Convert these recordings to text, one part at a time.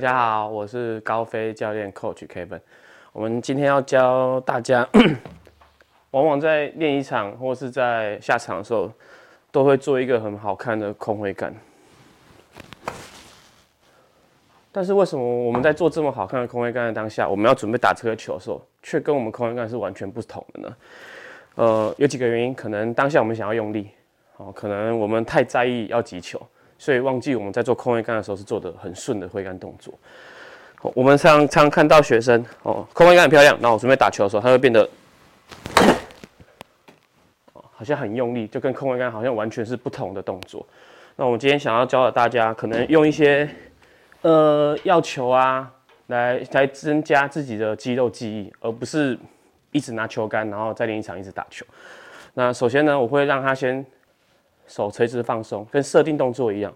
大家好，我是高飞教练 Coach Kevin。我们今天要教大家，往往在练一场或是在下场的时候，都会做一个很好看的空挥杆。但是为什么我们在做这么好看的空挥杆的当下，我们要准备打这个球的时候，却跟我们空挥杆是完全不同的呢？呃，有几个原因，可能当下我们想要用力，哦，可能我们太在意要击球。所以忘记我们在做空挥杆的时候是做的很顺的挥杆动作。我们常常看到学生哦，空挥杆很漂亮，然后我准备打球的时候，他会变得，好像很用力，就跟空挥杆好像完全是不同的动作。那我们今天想要教的大家，可能用一些呃要球啊，来来增加自己的肌肉记忆，而不是一直拿球杆，然后在练一场一直打球。那首先呢，我会让他先。手垂直放松，跟设定动作一样，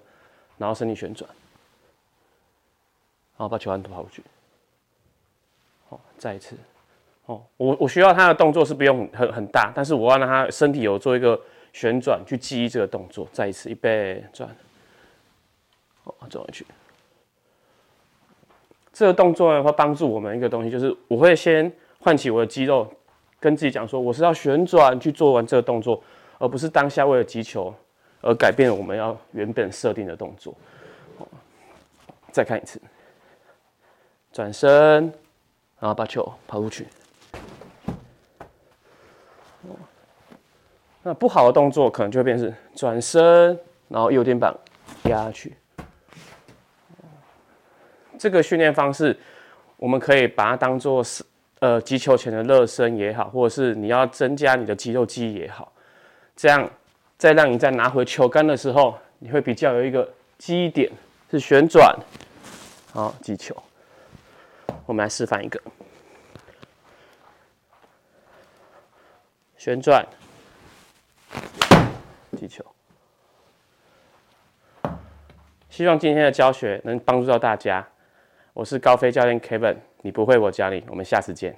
然后身体旋转，然后把球杆投出去。好，再一次。哦，我我需要他的动作是不用很很大，但是我要让他身体有做一个旋转去记忆这个动作。再一次，预备转。哦，转回去。这个动作呢会帮助我们一个东西，就是我会先唤起我的肌肉，跟自己讲说，我是要旋转去做完这个动作，而不是当下为了击球。而改变了我们要原本设定的动作。再看一次，转身，然后把球抛出去。那不好的动作可能就会变成转身，然后右肩膀压下去。这个训练方式，我们可以把它当做是呃击球前的热身也好，或者是你要增加你的肌肉记忆也好，这样。再让你再拿回球杆的时候，你会比较有一个基点是旋转，好击球。我们来示范一个旋转击球。希望今天的教学能帮助到大家。我是高飞教练 Kevin，你不会我教你，我们下次见。